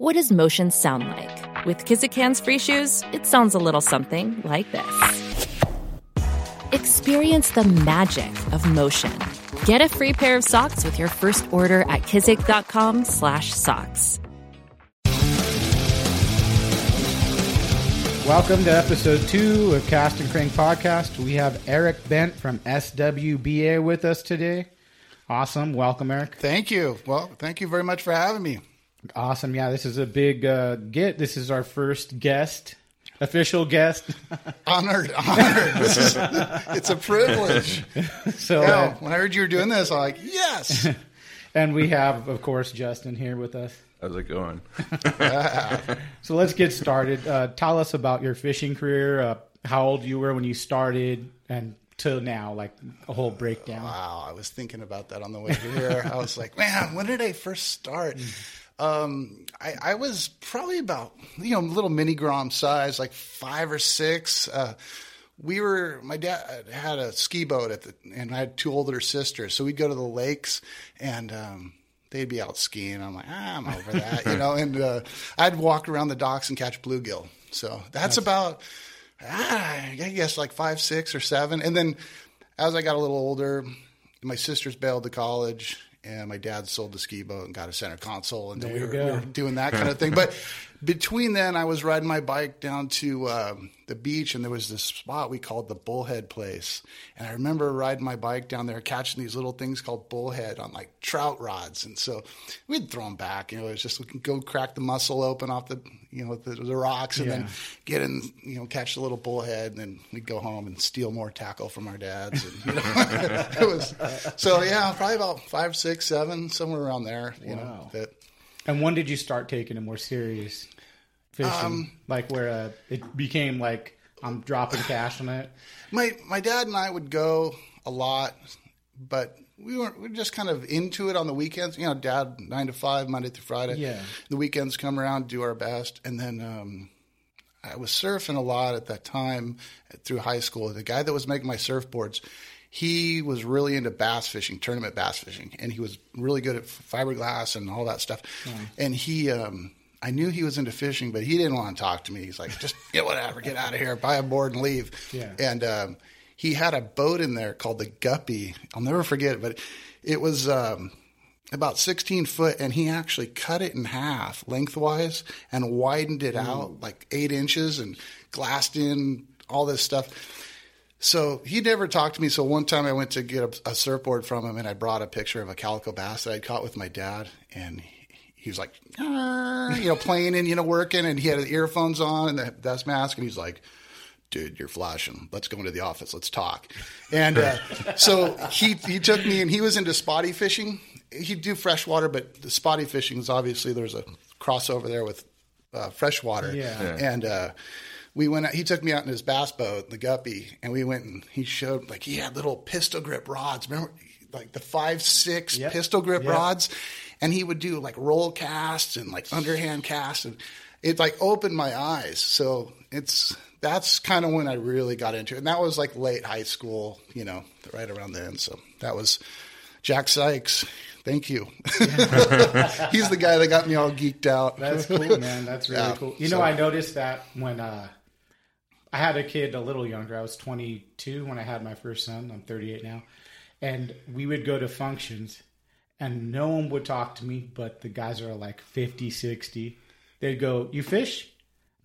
What does motion sound like? With Kizik hands free shoes, it sounds a little something like this. Experience the magic of motion. Get a free pair of socks with your first order at kizik.com/socks. Welcome to episode two of Cast and Crank Podcast. We have Eric Bent from SWBA with us today. Awesome. Welcome, Eric. Thank you. Well, thank you very much for having me. Awesome. Yeah, this is a big uh, get. This is our first guest, official guest. honored, honored. This is it's a privilege. so, Yeah, uh, when I heard you were doing this, I'm like, yes. and we have, of course, Justin here with us. How's it going? So let's get started. Uh, tell us about your fishing career, uh, how old you were when you started, and till now, like a whole breakdown. Wow, I was thinking about that on the way here. I was like, man, when did I first start? Um, I, I was probably about you know little mini grom size, like five or six. Uh, we were my dad had a ski boat at the, and I had two older sisters, so we'd go to the lakes and. Um, They'd be out skiing. I'm like, ah, I'm over that, you know. And uh, I'd walk around the docks and catch bluegill. So that's about, ah, I guess, like five, six, or seven. And then as I got a little older, my sisters bailed to college, and my dad sold the ski boat and got a center console, and There we were, we were doing that kind of thing. But between then, I was riding my bike down to um, the beach, and there was this spot we called the Bullhead Place. And I remember riding my bike down there, catching these little things called bullhead on like trout rods, and so we'd throw them back. You know, it was just we could go crack the muscle open off the you know the, the rocks, and Yeah. then get in, you know, catch the little bullhead, and then we'd go home and steal more tackle from our dads. And, you know, it was so yeah, probably about five, six, seven, somewhere around there. You know, that And when did you start taking it more serious fishing? Um, like where uh, it became like I'm dropping cash on it. my my dad and I would go a lot, but we weren't we were just kind of into it on the weekends. You know, dad nine to five, Monday through Friday. Yeah. The weekends come around, do our best, and then um, I was surfing a lot at that time through high school. The guy that was making my surfboards. He was really into bass fishing, tournament bass fishing, and he was really good at fiberglass and all that stuff. And he, um, I knew he was into fishing, but he didn't want to talk to me. He's like, just get whatever, get out of here, buy a board and leave. Yeah. And um, he had a boat in there called the Guppy. I'll never forget it, but it was um, about 16 foot, and he actually cut it in half lengthwise and widened it out like eight inches and glassed in all this stuff. So he never talked to me. So one time I went to get a, a surfboard from him, and I brought a picture of a calico bass that I'd caught with my dad, and he, he was like, "Ah," you know, playing and you know working, and he had the earphones on and the dust mask, and he's like, "Dude, you're flashing. Let's go into the office. Let's talk." And uh, so he he took me, and he was into spotty fishing. He'd do freshwater, but the spotty fishing is obviously there's a crossover there with uh, freshwater. Yeah. Yeah. And uh, we went. Out, he took me out in his bass boat, the Guppy, and we went and he showed like he had little pistol grip rods. Remember, like the five six Yep. pistol grip Yep. rods, and he would do like roll casts and like underhand casts, and it like opened my eyes. So it's that's kind of when I really got into it, and that was like late high school, you know, right around then. So that was Jack Sykes. Thank you. He's the guy that got me all geeked out. That's cool, man. That's really Yeah, cool. You know, I noticed that when uh, I had a kid a little younger. I was 22 when I had my first son. I'm 38 now, and we would go to functions, and no one would talk to me, but the guys are like 50, 60. They'd go, "You fish?"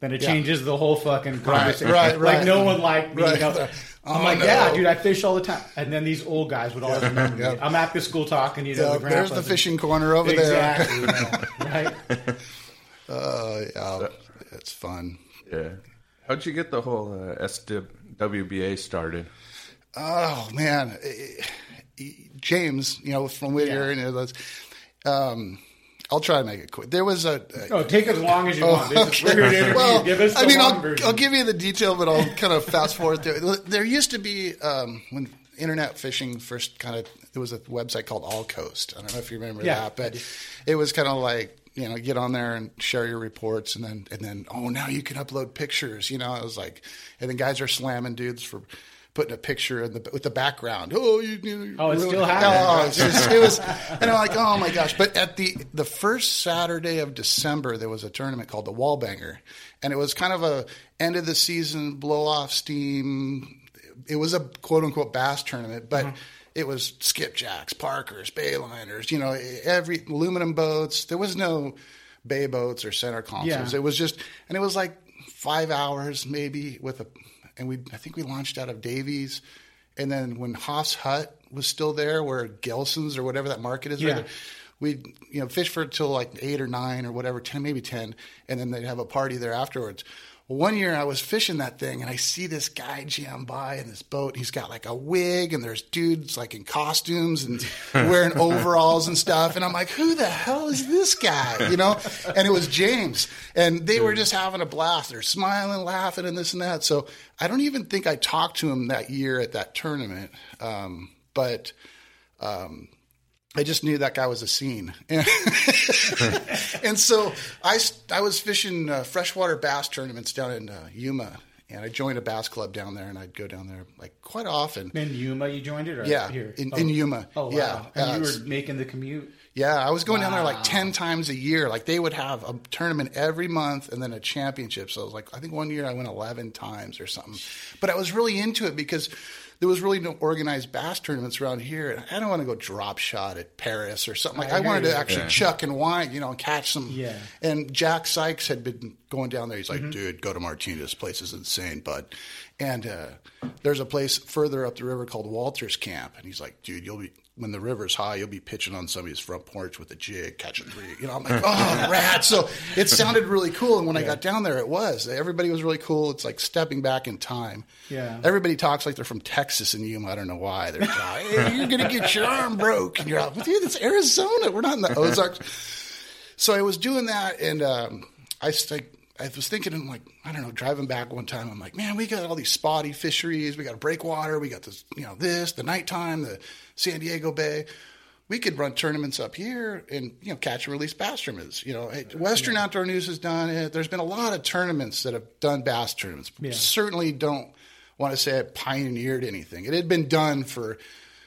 Then it changes the whole fucking conversation. right, Like right. no one liked me. Right. You know? I'm Oh, like, no. yeah, dude, I fish all the time. And then these old guys would always remember me. I'm at the school talking, you know, Yeah, the there's the grandpas. fishing corner over there. Exactly, you know, right? Uh, yeah, it's fun. Yeah. How'd you get the whole uh, SWBA started? Oh man, James, you know from Whittier, and it was, um, I'll try to make it quick. There was a, Oh, take as long as you want. This is okay. we're here to interview. Well, Give us the I mean, long I'll. I'll give you the detail, but I'll kind of fast forward through. There used to be um, when internet fishing first kind of there was a website called All Coast. I don't know if you remember Yeah. that, but it was kind of like you know get on there and share your reports, and then and then oh now you can upload pictures. You know, I was like, and then guys are slamming dudes for. Putting a picture in the with the background. Oh, you, you Oh, it really- still oh, happens, Oh, just- it was, and I'm like, oh my gosh! But at the the first Saturday of December, there was a tournament called the Wallbanger, and it was kind of a end of the season blow off steam. It was a quote unquote bass tournament, but mm-hmm. It was skipjacks, parkers, bayliners, you know, every aluminum boats. There was no bay boats or center consoles. Yeah. It was just, and it was like five hours maybe with a, and we I think we launched out of Davies. And then when Hof's Hut was still there, where Gelson's or whatever that market is, right Yeah. there, we'd you know fish for till like eight or nine or whatever, ten maybe ten, and then they'd have a party there afterwards. Well, one year I was fishing that thing and I see this guy jam by in this boat. He's got like a wig and there's dudes like in costumes and wearing overalls and stuff. And I'm like, who the hell is this guy? You know? And it was James. And they were just having a blast. They're smiling, laughing, and this and that. So I don't even think I talked to him that year at that tournament. Um, but um, I just knew that guy was a scene. and so I, I was fishing uh, freshwater bass tournaments down in uh, Yuma. And I joined a bass club down there, and I'd go down there like quite often. in Yuma, you joined it, or Yeah, here in- oh. in Yuma. Oh, wow. Yeah, and uh, you were making the commute. Yeah, I was going down there like 10 times a year. Like they would have a tournament every month and then a championship. So I was like, I think one year I went 11 times or something. But I was really into it because there was really no organized bass tournaments around here. And I don't want to go drop shot at Perris or something like I I, wanted to actually chuck and wind, you know, and catch some. Yeah. And Jack Sykes had been going down there. He's Mm-hmm. like, dude, go to Martinez. This place is insane, bud. And uh, there's a place further up the river called Walters Camp. And he's like, dude, you'll be, when the river's high, you'll be pitching on somebody's front porch with a jig, catching three. You know, I'm like, oh, rad. So it sounded really cool. And when I got down there, it was. Everybody was really cool. It's like stepping back in time. Yeah. Everybody talks like they're from Texas and Yuma. I don't know why. They're like, hey, you're going to get your arm broke. And you're like, dude, it's Arizona. We're not in the Ozarks. So I was doing that, and um, I s- like I was thinking, I'm like, I don't know, driving back one time, I'm like, man, we got all these spotty fisheries, we got a breakwater, we got this, you know, this, the nighttime, the San Diego Bay. We could run tournaments up here and you know catch and release bass tournaments. You know, Western Outdoor News has done it. There's been a lot of tournaments that have done bass tournaments. Certainly don't want to say it pioneered anything. It had been done for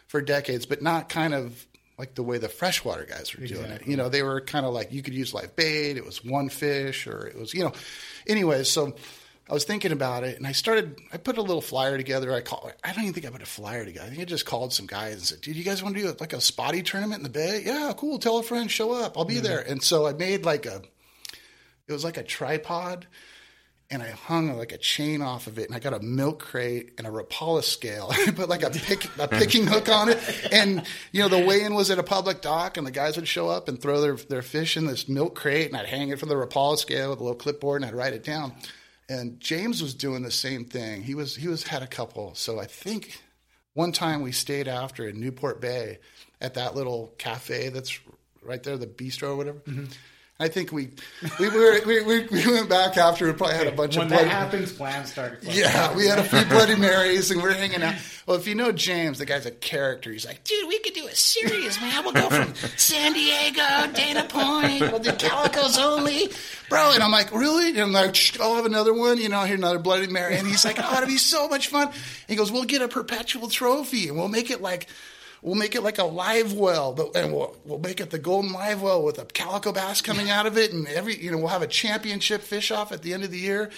for decades, but not kind of like the way the freshwater guys were doing it. You know, they were kind of like you could use live bait. It was one fish, or it was you know. Anyways, so I was thinking about it, and I started. I put a little flyer together. I call. I don't even think I put a flyer together. I think I just called some guys and said, "Dude, you guys want to do like a spotty tournament in the bay? Yeah, cool. Tell a friend, show up. I'll be mm-hmm. there." And so I made like a. It was like a tripod and I hung like a chain off of it, and I got a milk crate and a Rapala scale. I put like a pick a picking hook on it, and you know the weigh-in was at a public dock, and the guys would show up and throw their their fish in this milk crate, and I'd hang it from the Rapala scale with a little clipboard, and I'd write it down. And James was doing the same thing. He was he was had a couple. So I think one time we stayed after in Newport Bay at that little cafe that's right there, the bistro or whatever. Mm-hmm. I think we we were we, we, we went back after we probably had a bunch when of that bloody, happens, plans start. yeah, we had a few Bloody Marys and we're hanging out. Well, if you know James, the guy's a character. He's like, dude, we could do a series, man. We'll go from San Diego, Dana Point, we'll do Calicos only, bro. And I'm like, really? And I'm like, I'll have another one. You know, here another Bloody Mary. And he's like, oh, it'll be so much fun. he goes, we'll get a perpetual trophy and we'll make it like. We'll make it like a live well, but and we'll we'll make it the golden live well with a calico bass coming out of it, and every you know we'll have a championship fish off at the end of the year.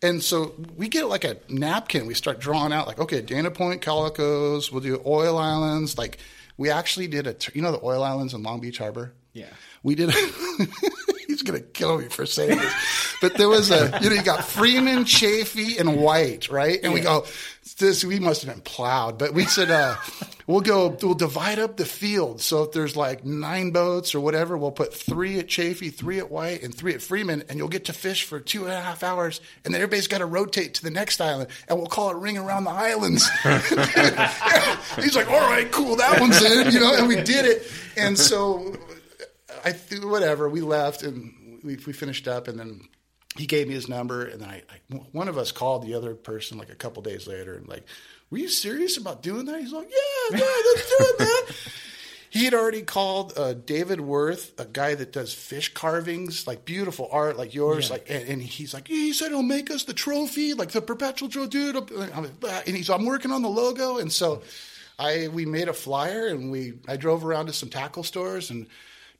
And so we get like a napkin. We start drawing out like, okay, Dana Point Calicos. We'll do oil islands. Like we actually did a, you know, the oil islands in Long Beach Harbor. Yeah. We did. A, he's gonna kill me for saying this, but there was a, you know, you got Freeman, Chaffee, and White, right? And we go, this we must have been plowed, but we said, uh, we'll go, we'll divide up the field. So if there's like nine boats or whatever, we'll put three at Chaffee, three at White, and three at Freeman, and you'll get to fish for two and a half hours, and then everybody's got to rotate to the next island, and we'll call it Ring Around the Islands. He's like, all right, cool, that one's in, you know, and we did it, and so. I th- whatever. We left and we, we finished up, and then he gave me his number, and then I, I one of us called the other person like a couple days later, and like, were you serious about doing that? He's like, yeah, yeah, let's do it, man. He had already called uh, David Worth, a guy that does fish carvings, like beautiful art, like yours. Like, and, and he's like, yeah, he said he'll make us the trophy, like the perpetual trophy, dude. And he's, I'm working on the logo, and so I we made a flyer, and we I drove around to some tackle stores and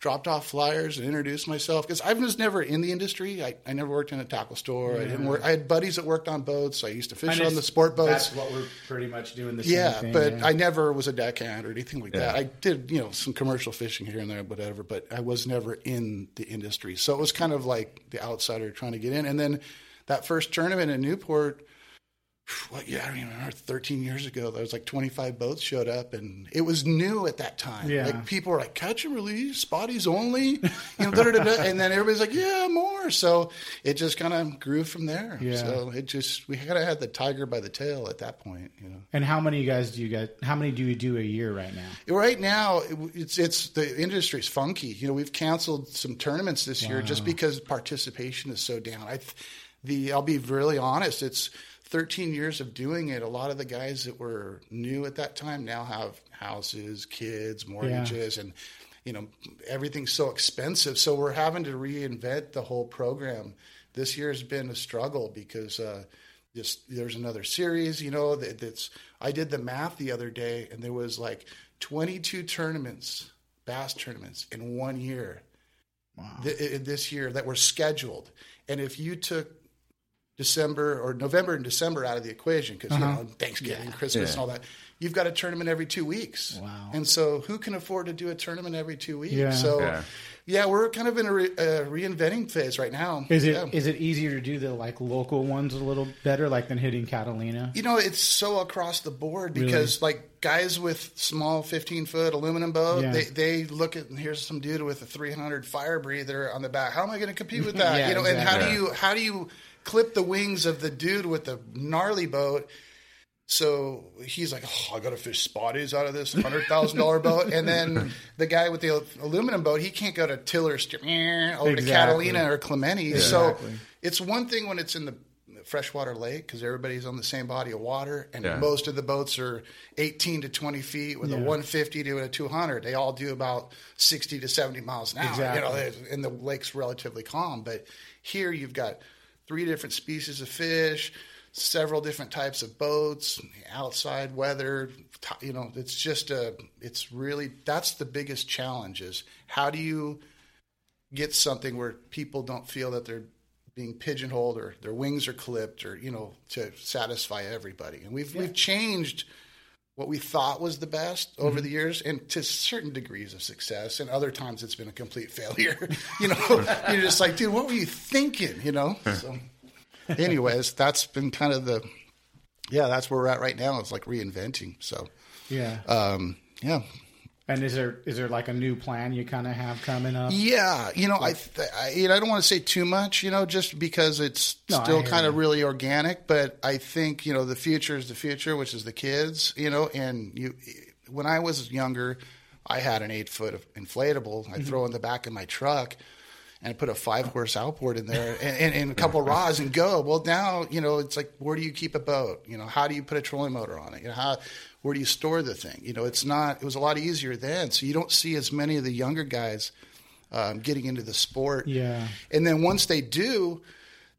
dropped off flyers and introduced myself because I was never in the industry. I, I never worked in a tackle store. I didn't work. I had buddies that worked on boats. I used to fish on the sport boats. That's what we're pretty much doing the Yeah, same thing. but yeah. I never was a deckhand or anything like that. I did, you know, some commercial fishing here and there, whatever, but I was never in the industry. So it was kind of like the outsider trying to get in. And then that first tournament in Newport, what, yeah, I don't even remember, 13 years ago, there was like 25 boats showed up and it was new at that time. Yeah. Like people were like, catch and release, spotties only, you know, da, da, da, and then everybody's like, yeah, more. So it just kind of grew from there. Yeah. So it just, we kind of had the tiger by the tail at that point, you know. and how many guys do you guys? How many do you do a year right now? Right now, it- it's it's the industry's funky. You know, we've canceled some tournaments this year just because participation is so down. I, the I'll be really honest. It's 13 years of doing it. A lot of the guys that were new at that time now have houses, kids, mortgages, and you know everything's so expensive. So we're having to reinvent the whole program. This year's been a struggle because. Uh, just there's another series, you know, that, that's I did the math the other day and there was like 22 tournaments, bass tournaments in one year. Th- this year that were scheduled. And if you took December or November and December out of the equation because you know Thanksgiving, Christmas, and all that, you've got a tournament every two weeks. Wow. And so, who can afford to do a tournament every two weeks? Yeah. So, Yeah. yeah. we're kind of in a re- uh, reinventing phase right now. Is it is Yeah. it easier to do the like local ones a little better, like than hitting Catalina? You know, it's so across the board because like guys with small 15 foot aluminum boat, Yeah. they, they look at and here's some dude with a 300 fire breather on the back. How am I going to compete with that? Yeah, you know, and how do you how do you clip the wings of the dude with the gnarly boat? So he's like, oh, I got to fish spotties out of this hundred thousand dollar boat, and then the guy with the aluminum boat, he can't go to Tiller st- over to Catalina or Clemente. So Exactly. it's one thing when it's in the freshwater lake because everybody's on the same body of water, and Yeah. most of the boats are 18 to 20 feet with a 150 to a 200. They all do about 60 to 70 miles an hour. Exactly. You know, and the lake's relatively calm. But here you've got three different species of fish, several different types of boats, outside weather. You know, it's just a. It's really that's the biggest challenge is how do you get something where people don't feel that they're being pigeonholed or their wings are clipped or you know to satisfy everybody and we've we've changed what we thought was the best over the years and to certain degrees of success and other times it's been a complete failure. You know you're just like dude what were you thinking? You know? So anyways that's been kind of the yeah that's where we're at right now. It's like reinventing. So Yeah. um yeah and is there is there like a new plan you kind of have coming up? Yeah, you know, I, th- I you know, I don't want to say too much, you know, just because it's No, still kind of really organic. But I think you know the future is the future, which is the kids, you know. And you, when I was younger, I had an eight foot inflatable. Mm-hmm. I'd throw in the back of my truck. And put a five horse outboard in there and, and, and a couple rods and go. Well, now you know it's like where do you keep a boat? You know, how do you put a trolling motor on it? You know, how where do you store the thing? You know, it's not. It was a lot easier then, so you don't see as many of the younger guys um, getting into the sport. Yeah. And then once they do,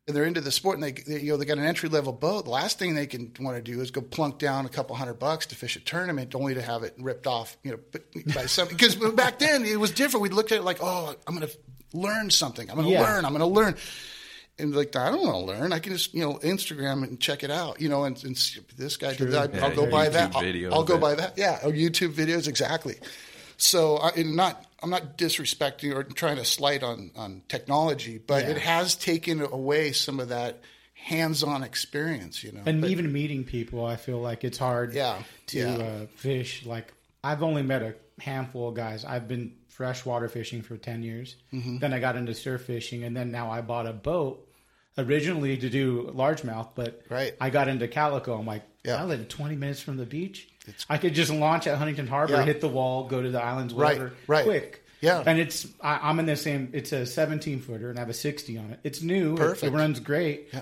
and they're into the sport, and they, they you know they got an entry level boat. The last thing they can want to do is go plunk down a couple hundred bucks to fish a tournament, only to have it ripped off. You know, by some because back then it was different. We looked at it like, oh, I'm going to learn something. I'm going to Yeah. learn. I'm going to learn. And like I don't want to learn. I can just you know Instagram and check it out. You know, and, and see, this guy did that. Yeah, I'll go buy YouTube that. I'll, I'll go buy that. Yeah, or YouTube videos exactly. So I, and not I'm not disrespecting or trying to slight on on technology, but Yeah. it has taken away some of that hands-on experience. You know, And But- even meeting people, I feel like it's hard Yeah, to yeah. Uh, fish. Like I've only met a handful of guys. I've been freshwater fishing for ten years. Mm-hmm. Then I got into surf fishing, and then now I bought a boat originally to do largemouth, but Right. I got into calico. I'm like, Yeah. I live 20 minutes from the beach. I could just launch at Huntington Harbor, Yeah. hit the wall, go to the islands, Right, whatever, right. quick. Yeah. and it's I, I'm in the same. It's a 17 footer, and I have a 60 on it. It's new. It- Perfect. It, runs great. Yeah.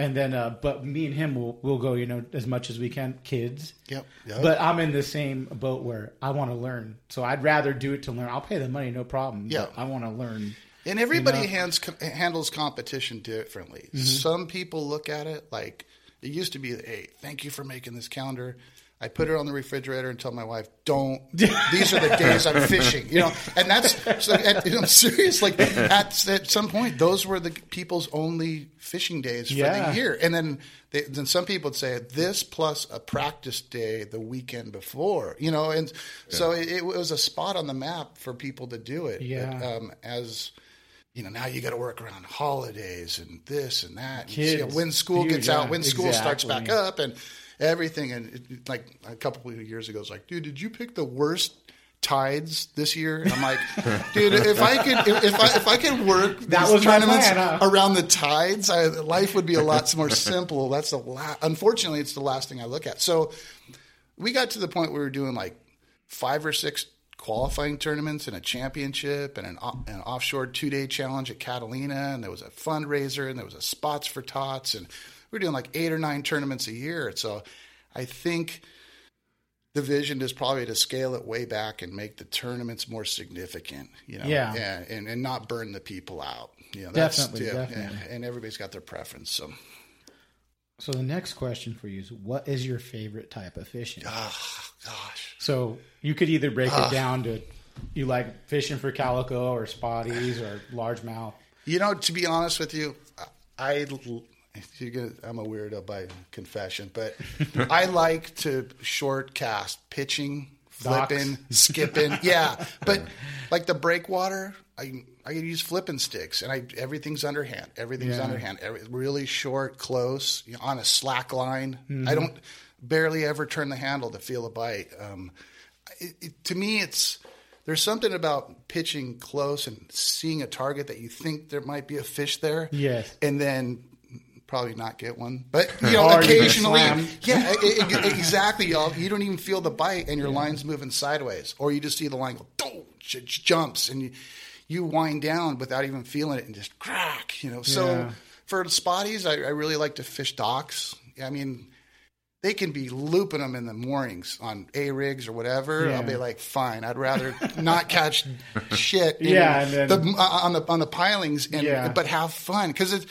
And then, uh, but me and him will will go, you know, as much as we can, kids. Yep. Yep. But I'm in the same boat where I want to learn, so I'd rather do it to learn. I'll pay the money, no problem. Yeah. I want to learn. And everybody You know? hands, handles competition differently. Some people look at it like it used to be, hey, thank you for making this calendar. I put it on the refrigerator and tell my wife, don't. These are the days I'm fishing, you know. And that's, so, and, you know, I'm serious. Like at, at some point, those were the people's only fishing days for Yeah. the year. And then, they, then some people would say this plus a practice day the weekend before, you know. And so it, it was a spot on the map for people to do it. Yeah. But, um, as you know, now you got to work around holidays and this and that. And, Kids, you know, when school huge, gets out, yeah, when school starts back up, and everything. And it, like a couple of years ago, it's like, dude, did you pick the worst? Tides this year. And I'm like, dude, if I could, if, if I if I could work That these was my tournaments plan, huh? around the tides, I, life would be a lot more simple. That's the la- unfortunately, it's the last thing I look at. So we got to the point where we were doing like five or six qualifying tournaments and a championship and an, an offshore two day challenge at Catalina. And there was a fundraiser and there was a spots for tots. And we were doing like eight or nine tournaments a year. So I think the vision is probably to scale it way back and make the tournaments more significant, you know, Yeah. and, and, and not burn the people out. You know, Definitely, yeah, definitely. And, and everybody's got their preference. So, So the next question for you is, what is your favorite type of fishing? Ah. Gosh. So you could either break Ah. it down to you like fishing for calico or spotties or largemouth. You know, to be honest with you, I gonna, I'm a weirdo by confession, but I like to short cast, pitching, flipping, skipping. Yeah, but like the breakwater, I I use flipping sticks, and I everything's underhand. Everything's Yeah. underhand. Every, really short, close, you know, on a slack line. Mm-hmm. I don't barely ever turn the handle to feel a bite. Um, it, it, to me, it's there's something about pitching close and seeing a target that you think there might be a fish there. Yes. and then probably not get one, but you know, Or occasionally, yeah, e- exactly. Y'all, you don't even feel the bite, and your line's moving sideways, or you just see the line go, "Dong," it jumps, and you you wind down without even feeling it, and just crack. You know, so Yeah. for spotties, I, I really like to fish docks. I mean, they can be looping them in the mornings on A rigs or whatever. Yeah. I'll be like, fine. I'd rather not catch shit. in Yeah, and then- the, uh, on the on the pilings, and Yeah. but have fun because it's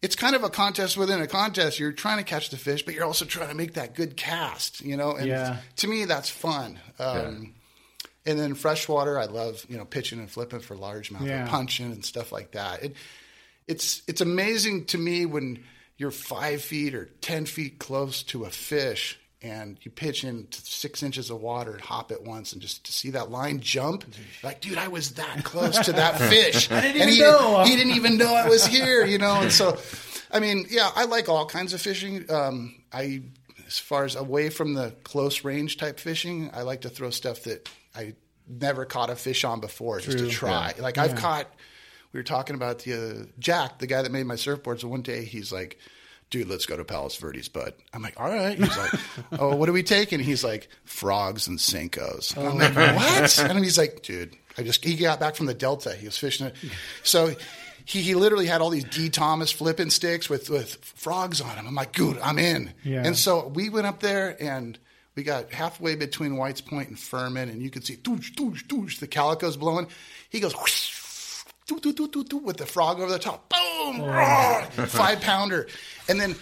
it's kind of a contest within a contest. You're trying to catch the fish, but you're also trying to make that good cast. You know, and Yeah. to me, that's fun. Um, And then freshwater, I love you know pitching and flipping for largemouth, Yeah. or punching and stuff like that. It, it's it's amazing to me when you're five feet or ten feet close to a fish and you pitch in six inches of water and hop it once and just to see that line jump like dude i was that close to that fish. I didn't and even he, know. he didn't even know i was here you know? And so i mean yeah i like all kinds of fishing. Um, i as far as away from the close range type fishing i like to throw stuff that i never caught a fish on before just to try. Like i've caught we were talking about the uh, Jack, the guy that made my surfboards. And one day he's like, "Dude, let's go to Palos Verdes." But I'm like, "All right." He's like, "Oh, what are we taking?" He's like, "Frogs and Senkos." And I'm like, "What?" And he's like, "Dude, I just he got back from the Delta. He was fishing it, so." He, he literally had all these D. Thomas flipping sticks with, with frogs on them. I'm like, good, I'm in. Yeah. And so we went up there and we got halfway between White's Point and Fermin, and you could see doosh, doosh, doosh, the calico's blowing. He goes, whoosh, doo, doo, doo, doo, doo, with the frog over the top. Boom! roar, five pounder. And then,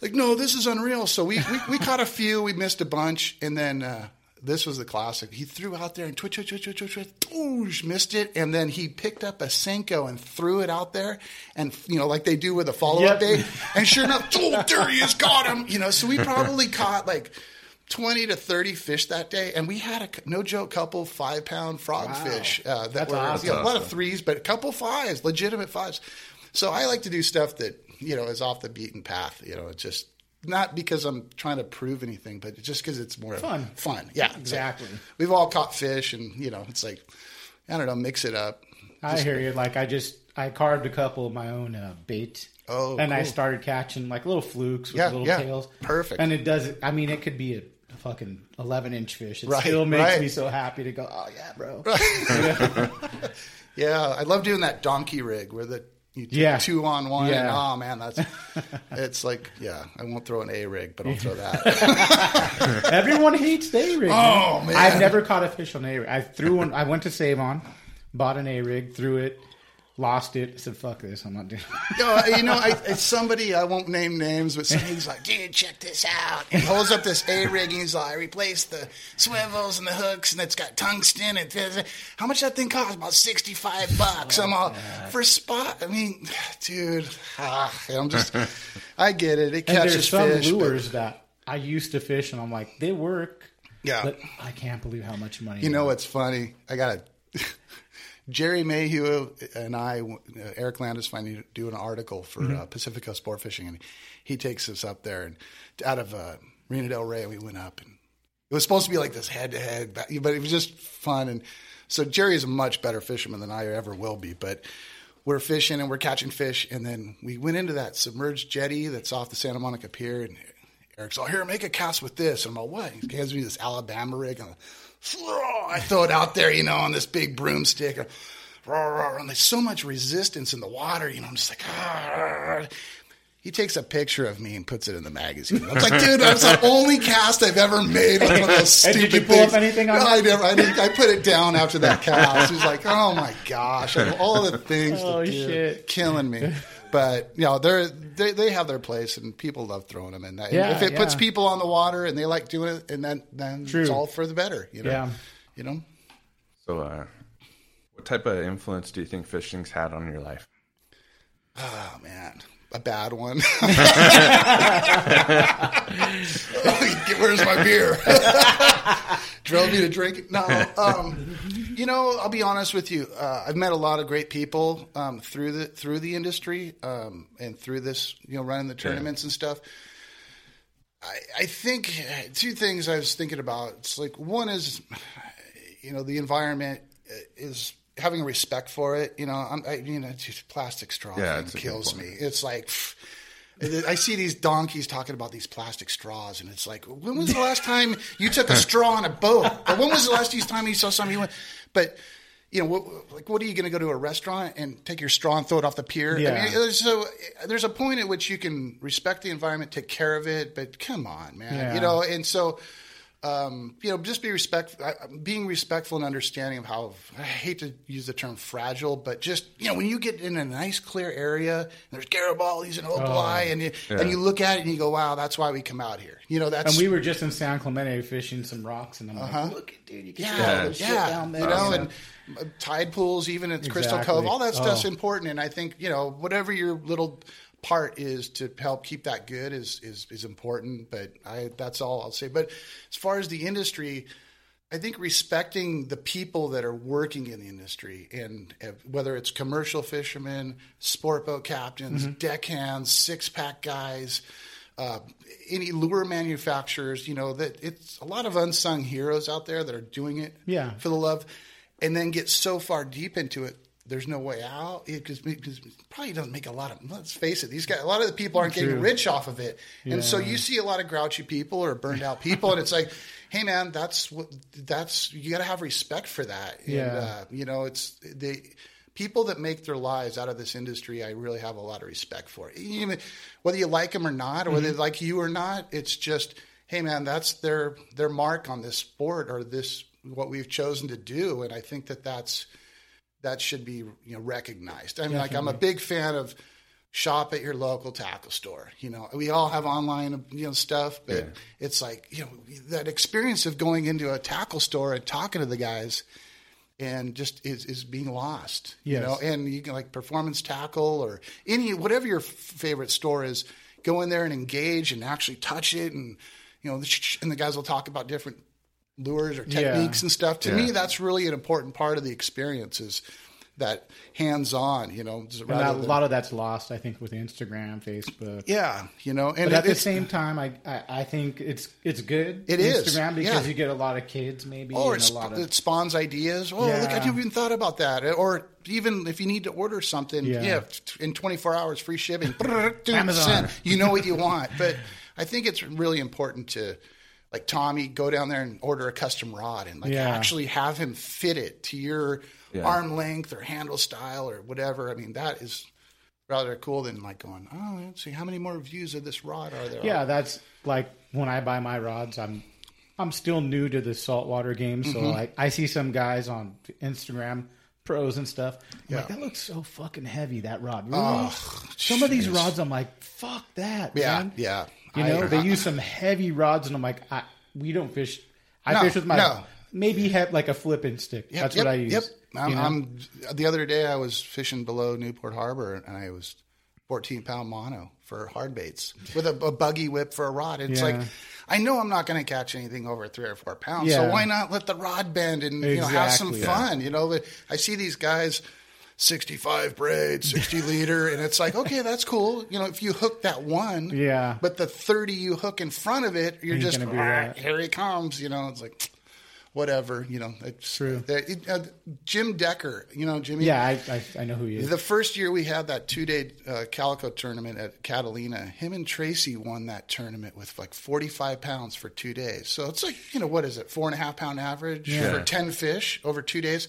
like, no, this is unreal. So we, we, we caught a few, we missed a bunch, and then uh, this was the classic. He threw out there and twitch, twitch, twitch, twitch, twitch, twitch, doosh, missed it, and then he picked up a Senko and threw it out there, and you know, like they do with a follow up Yep. bait. And sure enough, oh, there he is, got him. You know, so we probably caught like. 20 to 30 fish that day, and we had a no joke couple five pound frogfish uh, that That's were awesome. you know, a lot of threes, but a couple fives, legitimate fives. So I like to do stuff that you know is off the beaten path. You know, it's just not because I'm trying to prove anything, but just because it's more Fun. Fun, yeah, Exactly. So we've all caught fish, and you know, it's like I don't know, mix it up. I hear you. Like I just I carved a couple of my own uh, bait. Oh, and I started catching like little flukes with Yeah, little yeah. tails. Perfect. And it does. I mean, it could be a fucking 11 inch fish. It Right, still makes right. me so happy to go, oh, yeah, bro. Yeah, I love doing that donkey rig where the you do Yeah. two on one. And, Yeah. oh man, that's it's like yeah. I won't throw an A rig, but I'll throw that. Everyone hates the A rig. Oh, man. I've never caught a fish on A rig. I threw one. I went to Save On, bought an A rig, threw it, lost it. said, "Fuck this, I'm not doing." it." no, you know, I, it's somebody I won't name names, but somebody's like, dude, check this out. He holds up this A rig and he's like, I replaced the swivels and the hooks and it's got tungsten and this. how much that thing cost? About sixty five bucks. I'm all for spot. I mean, dude, ah, I'm just, I get it. It And catches there's some fish. but- lures that I used to fish, and I'm like, they work. Yeah. but I can't believe how much money. You know what's funny? I got a Jerry Mayhew and I, uh, Eric Landis, finally do an article for uh, Pacific Coast Sport Fishing, and he takes us up there and out of uh, Marina Del Rey. We went up, and it was supposed to be like this head to head, but it was just fun. And so Jerry is a much better fisherman than I ever will be, but. We're fishing and we're catching fish, and then we went into that submerged jetty that's off the Santa Monica Pier, and Eric's all, here, make a cast with this. And I'm like, what? He hands me this Alabama rig. And I'm like, I throw it out there, you know, on this big broomstick. And there's so much resistance in the water, you know. I'm just like, "Ah." he takes a picture of me and puts it in the magazine. I was like, dude, that's the only cast I've ever made one of those And stupid did you pull things. up anything on no. I never. I, didn't, I put it down after that cast. He was like, oh my gosh, all the things Oh, shit. killing me. But you know, they're they they have their place, and people love throwing them in that. Yeah, if it puts people on the water and they like doing it, and then then True. it's all for the better. You know. Yeah. You know. So, uh, what type of influence do you think fishing's had on your life? Oh man, a bad one. Where's my beer? Drove me to drink it. No, um, you know, I'll be honest with you. Uh, I've met a lot of great people um, through the through the industry um, and through this, you know, running the tournaments and stuff. I, I think uh, two things I was thinking about. It's like one is, you know, the environment uh, is having a respect for it. You know, I'm, I, you know, just plastic straw Yeah, thing it's a good kills me. It's like. pff, I see these donkeys talking about these plastic straws, and it's like, when was the last time you took a straw on a boat? Or when was the last time you saw somebody? Went, but you know, what, like, what are you going to go to a restaurant and take your straw and throw it off the pier? I Yeah. mean, there's- so there's a point at which you can respect the environment, take care of it, but come on, man, Yeah. you know. And so, um, you know, just be respect, being respectful and understanding of how. I hate to use the term fragile, but just you know, when you get in a nice clear area, and there's Garibaldi's and Opaleye, and you and you look at it and you go, wow, that's why we come out here. You know, that's And we were just in San Clemente fishing some rocks, and I'm like, look, at dude, you can Uh-huh. yeah, shit yeah, down there. you know, and uh, tide pools, even at Crystal Cove, all that stuff's Oh. important. And I think you know, whatever your little part is to help keep that good is is is important. But I that's all I'll say. But as far as the industry. I think respecting the people that are working in the industry, and uh, whether it's commercial fishermen, sport boat captains, Mm-hmm. deckhands, six pack guys, uh, any lure manufacturers, you know that it's a lot of unsung heroes out there that are doing it Yeah. for the love, and then get so far deep into it. There's no way out because probably doesn't make a lot of. Let's face it; these guys, a lot of the people aren't getting rich off of it, and so you see a lot of grouchy people or burned out people, and it's like, hey man, that's what that's you got to have respect for that. And, Yeah. uh, you know, it's the people that make their lives out of this industry. I really have a lot of respect for. Even whether you like them or not, or whether Mm-hmm. they like you or not, it's just, hey man, that's their their mark on this sport or this what we've chosen to do, and I think that that's that should be you know recognized. I mean, like I'm a big fan of shop at your local tackle store. You know, we all have online you know stuff, but it's like you know that experience of going into a tackle store and talking to the guys and just is, is being lost. You know, and you can like performance tackle or any whatever your f- favorite store is. Go in there and engage and actually touch it, and you know, and the guys will talk about different lures or Yeah. techniques and stuff. To Yeah. me, that's really an important part of the experience is that hands-on. You know, And that, a lot of that's lost, I think, with Instagram, Facebook. yeah, you know, and But at the same time, I, I I think it's it's good. It is, Instagram because yeah. you get a lot of kids maybe Or and it, a lot sp- of it spawns ideas. Oh, look, I Yeah. didn't even thought about that. Or even if you need to order something, yeah, Yeah. in 24 hours, free shipping. Amazon. You know what you want. But I think it's really important to like Tommy, go down there and order a custom rod and like Yeah. actually have him fit it to your Yeah. arm length or handle style or whatever. I mean, that is rather cool than like going, oh, let's see how many more views of this rod are there. Yeah, that's like when I buy my rods. I'm I'm still new to the saltwater game, so Mm-hmm. like I see some guys on Instagram, pros and stuff. I'm like, Yeah. that looks so fucking heavy. That rod, really? Oh, some of these rods, I'm like, fuck that. Yeah, man. yeah. You I- know, they I- use some heavy rods, and I'm like, I, we don't fish. I No, fish with my no. maybe have like a flipping stick. Yep, That's yep, what I use. Yep. I'm, you know? I'm, the other day I was fishing below Newport Harbor and I was 14 pound mono for hard baits with a, a buggy whip for a rod. It's Yeah. like, I know I'm not going to catch anything over three or four pounds. Yeah. So why not let the rod bend and you know, have some Exactly. fun? You know, I see these guys 65 braid, 60 liter, and it's like, okay, that's cool. You know, if you hook that one, Yeah. but the 30 you hook in front of it, you're Ain't just, "Ah, here he comes. You know, it's like, whatever. You know, it's True. there- it- uh, Jim Decker, you know, Jimmy. yeah, I, I I know who he is. The first year we had that two day uh, calico tournament at Catalina, him and Tracy won that tournament with like 45 pounds for two days. So it's like, you know, what is it? Four and a half pound average for 10 fish over two days.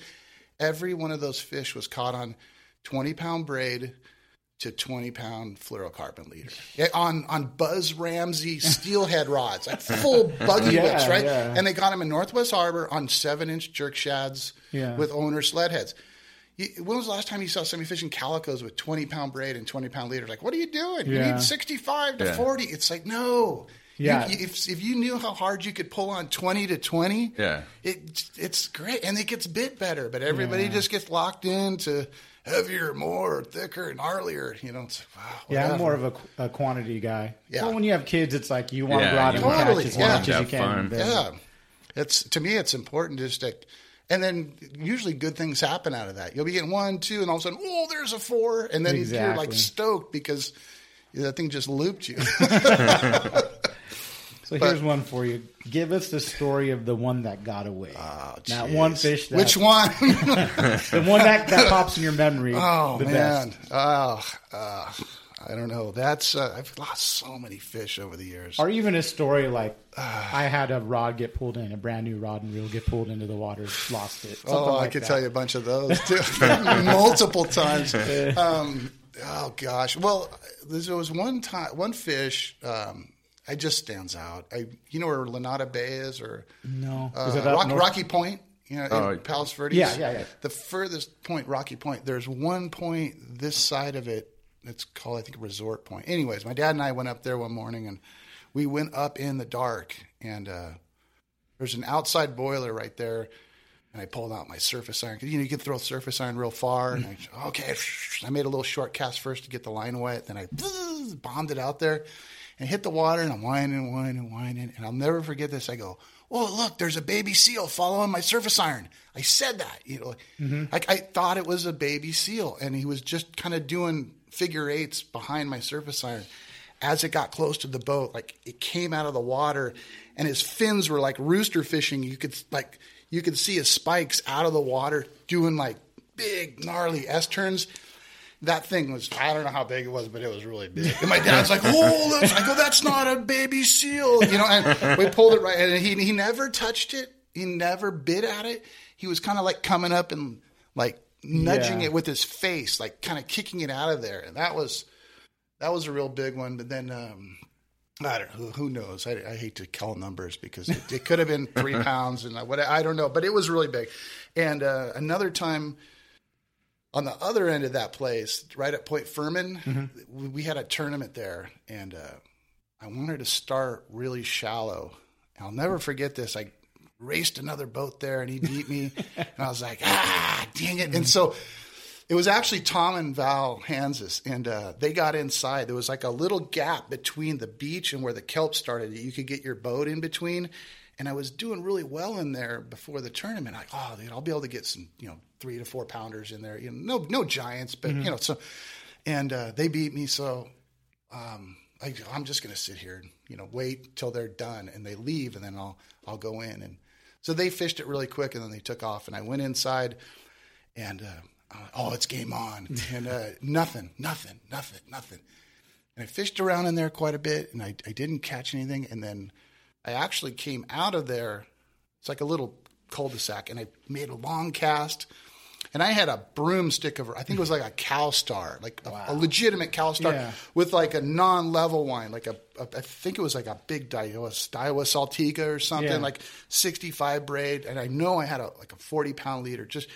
Every one of those fish was caught on 20 pound braid to 20 pound fluorocarbon leader on on Buzz Ramsey steelhead rods, like full buggy Yeah, whips, right? yeah. And they got them in Northwest Harbor on seven inch jerk shads Yeah. with owner sled heads. When was the last time you saw somebody fishing calicos with 20 pound braid and 20 pound leader? Like, what are you doing? You need 65 to Yeah. 40. It's like, no. Yeah. you- if, if you knew how hard you could pull on 20 to 20, Yeah. it, it's great. And it gets bit better, but everybody just gets locked into heavier, more, thicker, and gnarlier. You know, it's, wow, Yeah, I'm more of a, a quantity guy. Yeah. Well, when you have kids, it's like you want to go out and want- catch Totally, as yeah. much as you can. Yeah. It's to me, it's important just to, and then usually good things happen out of that. You'll be getting one, two, and all of a sudden, oh, there's a four, and then you're like stoked because that thing just looped you. So here's one for you. Give us the story of the one that got away. Oh, That one fish. That, Which one? The one that, that pops in your memory. oh the man, best. oh, uh, I don't know. That's uh, I've lost so many fish over the years. Or even a story like I had a rod get pulled in, a brand new rod and reel get pulled into the water, lost it. Oh, I like could that. tell you a bunch of those too, multiple times. Um, oh gosh. Well, there was one time, one fish. Um, it just stands out. I, you know where Lunada Bay is, or No. uh, Is it Rock. Rocky Point? You know, Oh, in Palos Verdes. Yeah, yeah, yeah. The furthest point, Rocky Point. There's one point this side of it. It's called, I think, Resort Point. Anyways, my dad and I went up there one morning, and we went up in the dark, and uh, there's an outside boiler right there. And I pulled out my surface iron. 'Cause, You know, you can throw surface iron real far. And I, okay, I made a little short cast first to get the line wet. Then I bombed it out there and hit the water. And I'm whining, and whining, and whining. And I'll never forget this. I go, oh, look, there's a baby seal following my surface iron. I said that. You know, mm-hmm. like I thought it was a baby seal. And he was just kind of doing figure eights behind my surface iron as it got close to the boat, like it came out of the water, and his fins were like rooster fishing. You could like you could see his spikes out of the water doing like big gnarly S turns. That thing was I don't know how big it was, but it was really big. And my dad's like, "Oh, that's, I go, that's not a baby seal," you know. And we pulled it right, and he he never touched it. He never bit at it. He was kind of like coming up and like nudging Yeah. it with his face, like kind of kicking it out of there. And that was that was a real big one. But then um, I don't know. Who, who knows? I, I hate to call numbers because it, it could have been three pounds and what I don't know. But it was really big. And uh, another time on the other end of that place, right at Point Fermin, we, we had a tournament there, and uh, I wanted to start really shallow. And I'll never forget this. I raced another boat there, and he beat me, and I was like, ah, dang it! And so it was actually Tom and Val Hanses, and uh, they got inside. There was like a little gap between the beach and where the kelp started. that You could get your boat in between, and I was doing really well in there before the tournament. Like, oh, dude, I'll be able to get some, you know, three to four pounders in there. You know, no, no giants, but you know, so. And uh, they beat me, so um, I, I'm just going to sit here and you know wait till they're done and they leave, and then I'll I'll go in. And so they fished it really quick, and then they took off. And I went inside, and uh, uh, oh, it's game on, and uh, nothing, nothing, nothing, nothing. And I fished around in there quite a bit, and I, I didn't catch anything. And then I actually came out of there. It's like a little cul-de-sac, and I made a long cast. And I had a broomstick of, I think it was like a CalStar, like a, a legitimate CalStar Yeah. with like a non-level wine, like a, a, I think it was like a big Daiwa, Daiwa Saltiga or something, Yeah. like 65 braid. And I know I had a, like a 40 pound leader, just,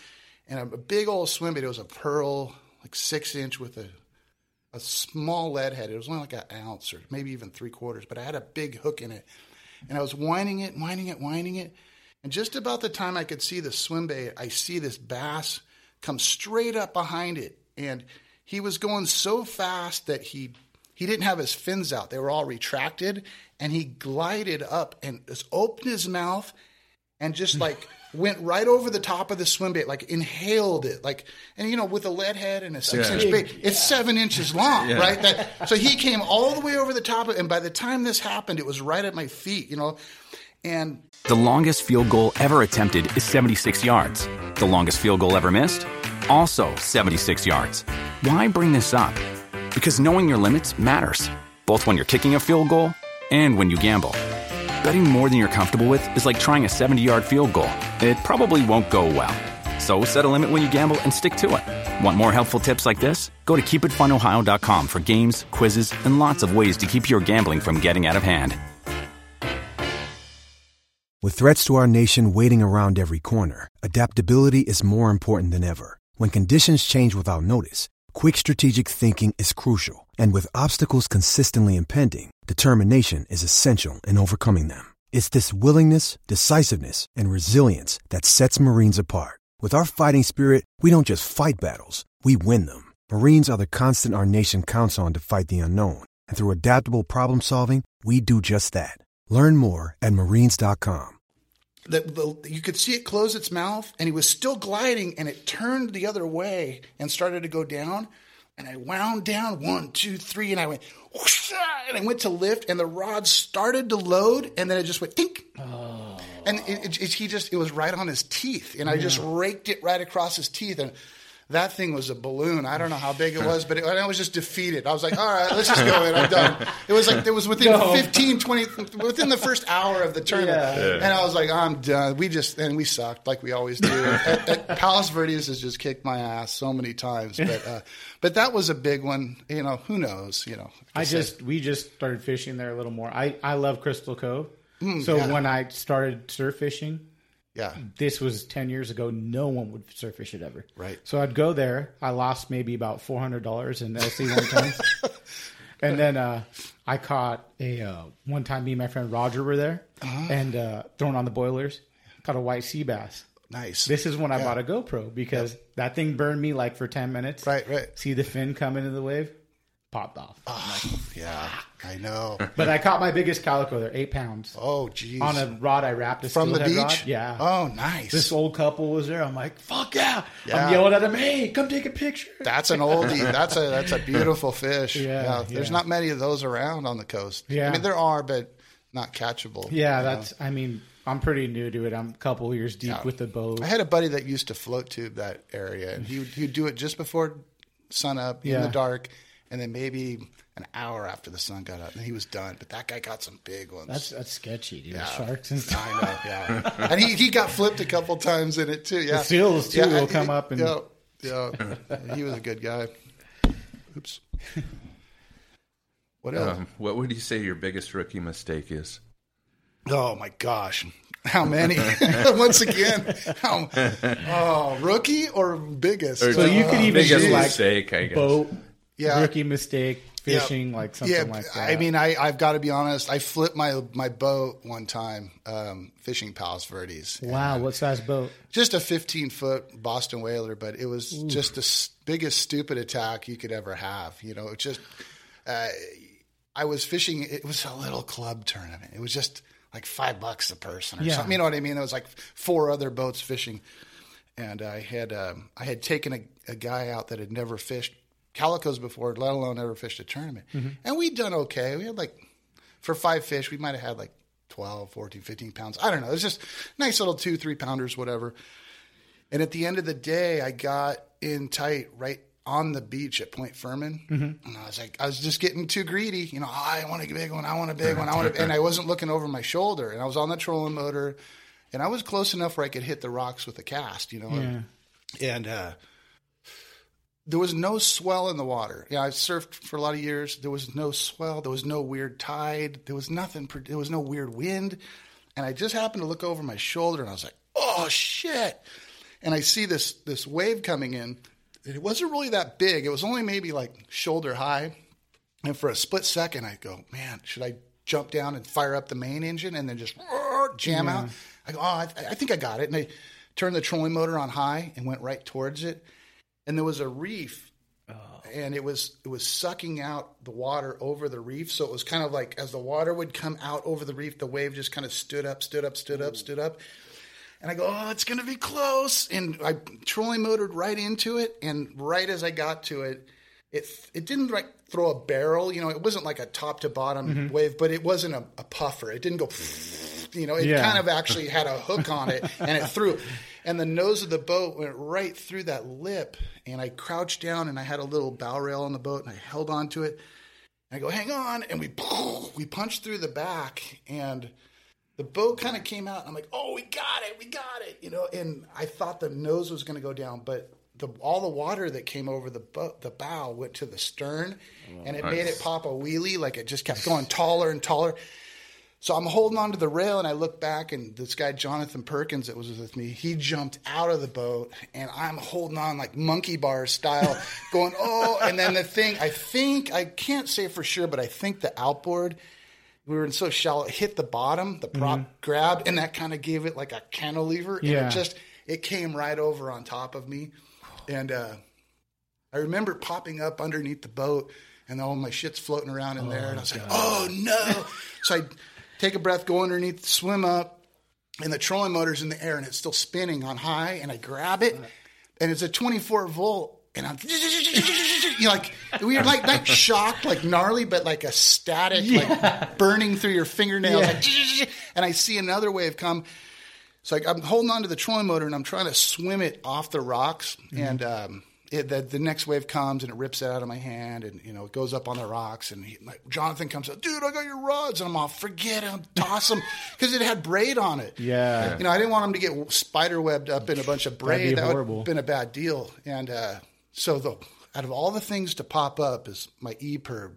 and a, big old swim bait. It was a pearl, like six inch with a, a small lead head. It was only like an ounce or maybe even three quarters, but I had a big hook in it. And I was winding it, winding it, winding it. And just about the time I could see the swim bait, I see this bass come straight up behind it. And he was going so fast that he he didn't have his fins out. They were all retracted. And he glided up and just opened his mouth and just like went right over the top of the swim bait, like inhaled it, like and you know with a lead head and a six inch Yeah. bait, it's seven inches long, Yeah. right? That, so he came all the way over the top, of, and by the time this happened, it was right at my feet, you know, and The longest field goal ever attempted is 76 yards. The longest field goal ever missed? Also 76 yards. Why bring this up? Because knowing your limits matters, both when you're kicking a field goal and when you gamble. Betting more than you're comfortable with is like trying a 70 yard field goal. It probably won't go well. So set a limit when you gamble and stick to it. Want more helpful tips like this? Go to keepitfunohio.com for games, quizzes, and lots of ways to keep your gambling from getting out of hand. With threats to our nation waiting around every corner, adaptability is more important than ever. When conditions change without notice, quick strategic thinking is crucial. And with obstacles consistently impending, determination is essential in overcoming them. It's this willingness, decisiveness, and resilience that sets Marines apart. With our fighting spirit, we don't just fight battles, we win them. Marines are the constant our nation counts on to fight the unknown. And through adaptable problem solving, we do just that. Learn more at marines.com. the, the, you could see it close its mouth, and he was still gliding, and it turned the other way and started to go down. And I wound down one, two, three, and I went, whoosh, ah, and I went to lift, and the rod started to load, and then it just went tink. And it, it, it- he just, it was right on his teeth, and I just raked it right across his teeth, and that thing was a balloon. I don't know how big it was, but it, I was just defeated. I was like, all right, let's just go in. I'm done. It was like, it was within 15, 20, within the first hour of the tournament. And I was like, I'm done. We just, and we sucked like we always do. at, at Palos Verdes has just kicked my ass so many times. But, uh, but that was a big one. You know, who knows? You know, I said- just we just started fishing there a little more. I I love Crystal Cove. Mm, so when I started surf fishing, yeah. this was 10 years ago, no one would surf fish it ever. Right. So I'd go there. I lost maybe about $400 in LC one time. and then uh, I caught a, uh, one time me and my friend Roger were there Uh-huh. and uh, throwing on the boilers, caught a white sea bass. Nice. This is when I bought a GoPro because that thing burned me like for 10 minutes. Right, right. See the fin come into the wave, popped off. Oh, yeah, I know. But I caught my biggest calico there, eight pounds. Oh, geez. On a rod I wrapped From the beach? Rod. Yeah. Oh, nice. This old couple was there. I'm like, fuck yeah. Yeah. I'm yelling at them, hey, come take a picture. That's an oldie. That's a that's a beautiful fish. Yeah, There's yeah. not many of those around on the coast. Yeah. I mean there are, but not catchable. yeah, you know? that's, I mean, I'm pretty new to it. I'm a couple years deep Yeah. with the boat. I had a buddy that used to float tube that area, and he would he'd do it just before sun up in Yeah. the dark, and then maybe an hour after the sun got up, and he was done. But that guy got some big ones. That's that's sketchy, dude. Sharks and stuff. I know, yeah. and he, he got flipped a couple times in it too. Yeah, The seals, too, Yeah, will I- come up and- yeah, yeah. he was a good guy. Oops. What else? Um, what would you say your biggest rookie mistake is? Oh my gosh. How many? Once again, how, oh, rookie or biggest? Or So you could even biggest do like mistake, I guess. boat, Yeah. rookie mistake, fishing, like something yeah, like that. I mean, I, I've got to be honest. I flipped my my boat one time um, fishing Palos Verdes. wow, what size boat? Just a 15 foot Boston whaler, but it was just the biggest stupid attack you could ever have. You know, it just uh, I was fishing. It was a little club tournament. It was just like five bucks a person or Yeah. something. You know what I mean? There was like four other boats fishing, and I had um, I had taken a, a guy out that had never fished calicos before, let alone ever fished a tournament, mm-hmm. and we'd done okay. We had like for five fish, we might have had like 12, 14, 15 pounds. I don't know. It was just nice little two, three pounders, whatever. And at the end of the day, I got in tight right on the beach at Point Fermin, mm-hmm. and I was like, I was just getting too greedy. You know, "Oh, I want a big one, I want a big one, I want, a, and I wasn't looking over my shoulder, and I was on the trolling motor, and I was close enough where I could hit the rocks with a cast. You know, Yeah. and uh, there was no swell in the water. Yeah, I surfed for a lot of years. There was no swell. There was no weird tide. There was nothing. There was no weird wind. And I just happened to look over my shoulder, and I was like, "Oh shit!" And I see this this wave coming in. It wasn't really that big. It was only maybe like shoulder high. And for a split second, I go, "Man, should I jump down and fire up the main engine and then just jam out?" I go, "Oh, I, I think I got it." And I turned the trolling motor on high and went right towards it and there was a reef oh. and it was it was sucking out the water over the reef so it was kind of like as the water would come out over the reef the wave just kind of stood up stood up stood up stood up and I go, oh, it's going to be close. And I trolling motored right into it. And right as I got to it, it it didn't like throw a barrel. You know, it wasn't like a top to bottom mm-hmm. wave, but it wasn't a, a puffer. It didn't go, you know, it Yeah. kind of actually had a hook on it and it threw. And the nose of the boat went right through that lip. And I crouched down and I had a little bow rail on the boat and I held on to it. And I go, hang on. And we, we punched through the back and the boat kind of came out. And I'm like, oh, we got it, we got it, you know. And I thought the nose was going to go down, but the all the water that came over the boat, the bow went to the stern, oh, and it made it pop a wheelie. Like it just kept going taller and taller. So I'm holding on to the rail, and I look back, and this guy Jonathan Perkins that was with me, he jumped out of the boat, and I'm holding on like monkey bar style, going oh. And then the thing, I think I can't say for sure, but I think the outboard we were in so shallow, hit the bottom, the prop grabbed, and that kind of gave it like a cantilever. And Yeah. it just it came right over on top of me. And uh, I remember popping up underneath the boat and all my shit's floating around in there. And I was like, oh no. so I take a breath, go underneath, swim up, and the trolling motor's in the air and it's still spinning on high. And I grab it, and it's a 24 volt. And I'm, you like we were like not shocked, like gnarly, but like a static, like burning through your fingernails. Like, and I see another wave come. So like, I'm holding on to the trolling motor and I'm trying to swim it off the rocks. And um, it, the, the next wave comes and it rips it out of my hand and you know it goes up on the rocks. And he, like, Jonathan comes up, dude, I got your rods, and I'm all forget them, toss them because it had braid on it. Yeah. You know, I didn't want him to get spider webbed up in a bunch of braid. that would have been a bad deal. And uh, so the out of all the things to pop up is my EPIRB.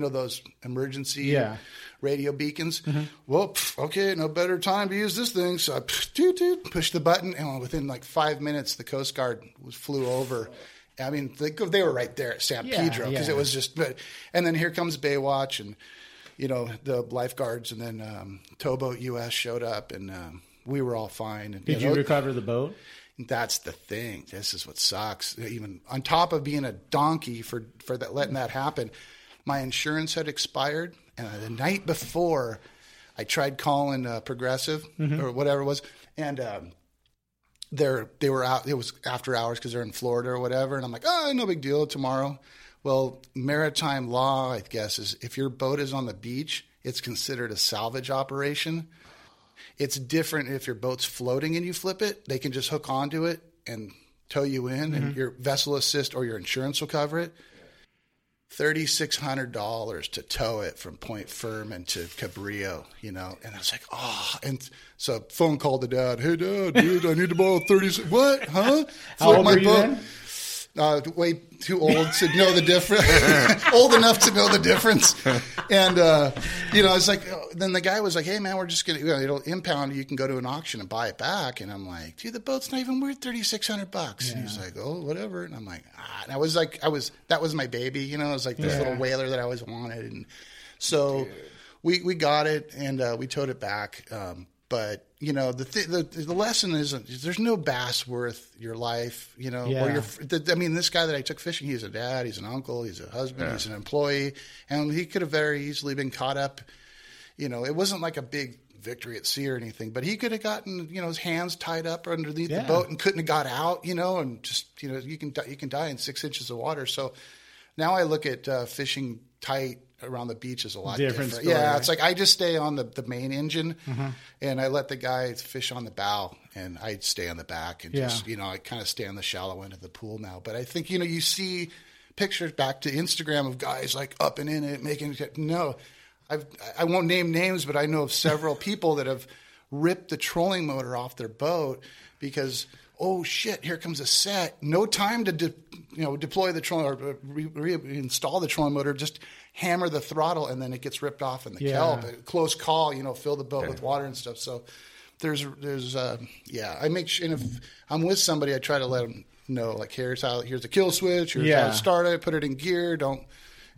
You know those emergency Yeah. radio beacons. Well, pff, okay, no better time to use this thing. So I pff, pushed the button, and within like five minutes, the Coast Guard was flew over. I mean, they, they were right there at San Yeah, Pedro because yeah. it was just. But and then here comes Baywatch and you know the lifeguards, and then um, Towboat US showed up, and um, we were all fine. And, Did know, you recover the boat? that's the thing. This is what sucks. Even on top of being a donkey for for that letting that happen, my insurance had expired, and the night before, I tried calling uh, Progressive or whatever it was, and um, they're they were out. It was after hours because they're in Florida or whatever, and I'm like, oh, no big deal. Tomorrow. Well, maritime law, I guess, is if your boat is on the beach, it's considered a salvage operation. It's different if your boat's floating and you flip it. They can just hook onto it and tow you in, and your vessel assist or your insurance will cover it. Thirty six hundred dollars to tow it from Point Fermin to Cabrillo, you know, and I was like, oh, and so phone call to dad. Hey, dad, dude, I need to borrow thirty. What? Huh? How old were you then? Uh, way too old to know the difference. old enough to know the difference. And, uh, you know, it's like, oh, then the guy was like, hey, man, we're just going to, you know, it'll impound. You can go to an auction and buy it back. And I'm like, dude, the boat's not even worth 3600 bucks. And he's like, oh, whatever. And I'm like, ah. And I was like, I was, that was my baby. You know, it was like this little whaler that I always wanted. And so we, we got it and uh, we towed it back. Um, but you know the, th- the the lesson isn't there's no bass worth your life. You know, or your the, I mean, this guy that I took fishing, he's a dad, he's an uncle, he's a husband, he's an employee, and he could have very easily been caught up. You know, it wasn't like a big victory at sea or anything, but he could have gotten you know his hands tied up underneath the boat and couldn't have got out. You know, and just you know you can die, you can die in six inches of water. So now I look at uh, fishing tight around the beach is a lot Different different. story, yeah, right? it's like I just stay on the, the main engine, mm-hmm. and I let the guys fish on the bow, and I stay on the back and Yeah. just you know I kind of stay on the shallow end of the pool now. But I think you know you see pictures back to Instagram of guys like up and in it making it. No, I've I won't name names, but I know of several people that have ripped the trolling motor off their boat because oh shit, here comes a set. No time to de- you know deploy the trolling or re- reinstall the trolling motor. Just hammer the throttle and then it gets ripped off in the Yeah. kelp. Close call, you know, fill the boat with water and stuff. So there's there's uh, yeah. I make sure, and if I'm with somebody, I try to let them know like here's how here's the kill switch. Here's how Yeah. to start it. Put it in gear. Don't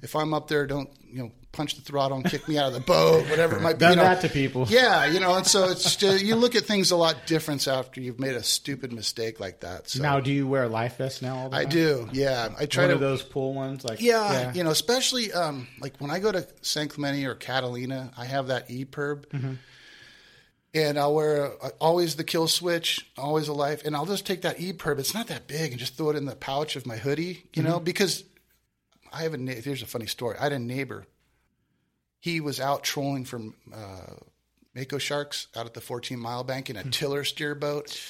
if I'm up there, don't you know punch the throttle and kick me out of the boat, whatever it might be. Done you know. that to people. Yeah, you know, and so it's just, you look at things a lot different after you've made a stupid mistake like that. So Now, do you wear a life vest now? All the I do. Yeah, I try One to of those pull ones, like yeah, you know, especially um, like when I go to San Clemente or Catalina, I have that EPIRB. Mm-hmm. And I'll wear uh, always the kill switch, always a life, and I'll just take that EPIRB. It's not that big, and just throw it in the pouch of my hoodie, you know, because I have a. Here's a funny story. I had a neighbor. He was out trolling from uh, mako sharks out at the 14 mile bank in a tiller steer boat,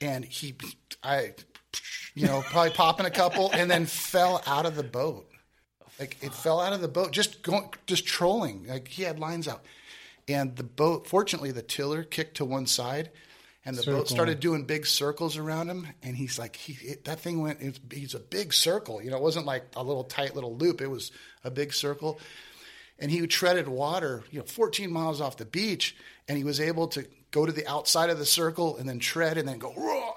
and he, I, you know, probably popping a couple, and then fell out of the boat. Like it fell out of the boat, just going, just trolling. Like he had lines out, and the boat. Fortunately, the tiller kicked to one side, and the boat started doing big circles around him. And he's like, he it, that thing went. It's, he's a big circle. You know, it wasn't like a little tight little loop. It was a big circle, and he treaded water. You know, 14 miles off the beach, and he was able to go to the outside of the circle and then tread and then go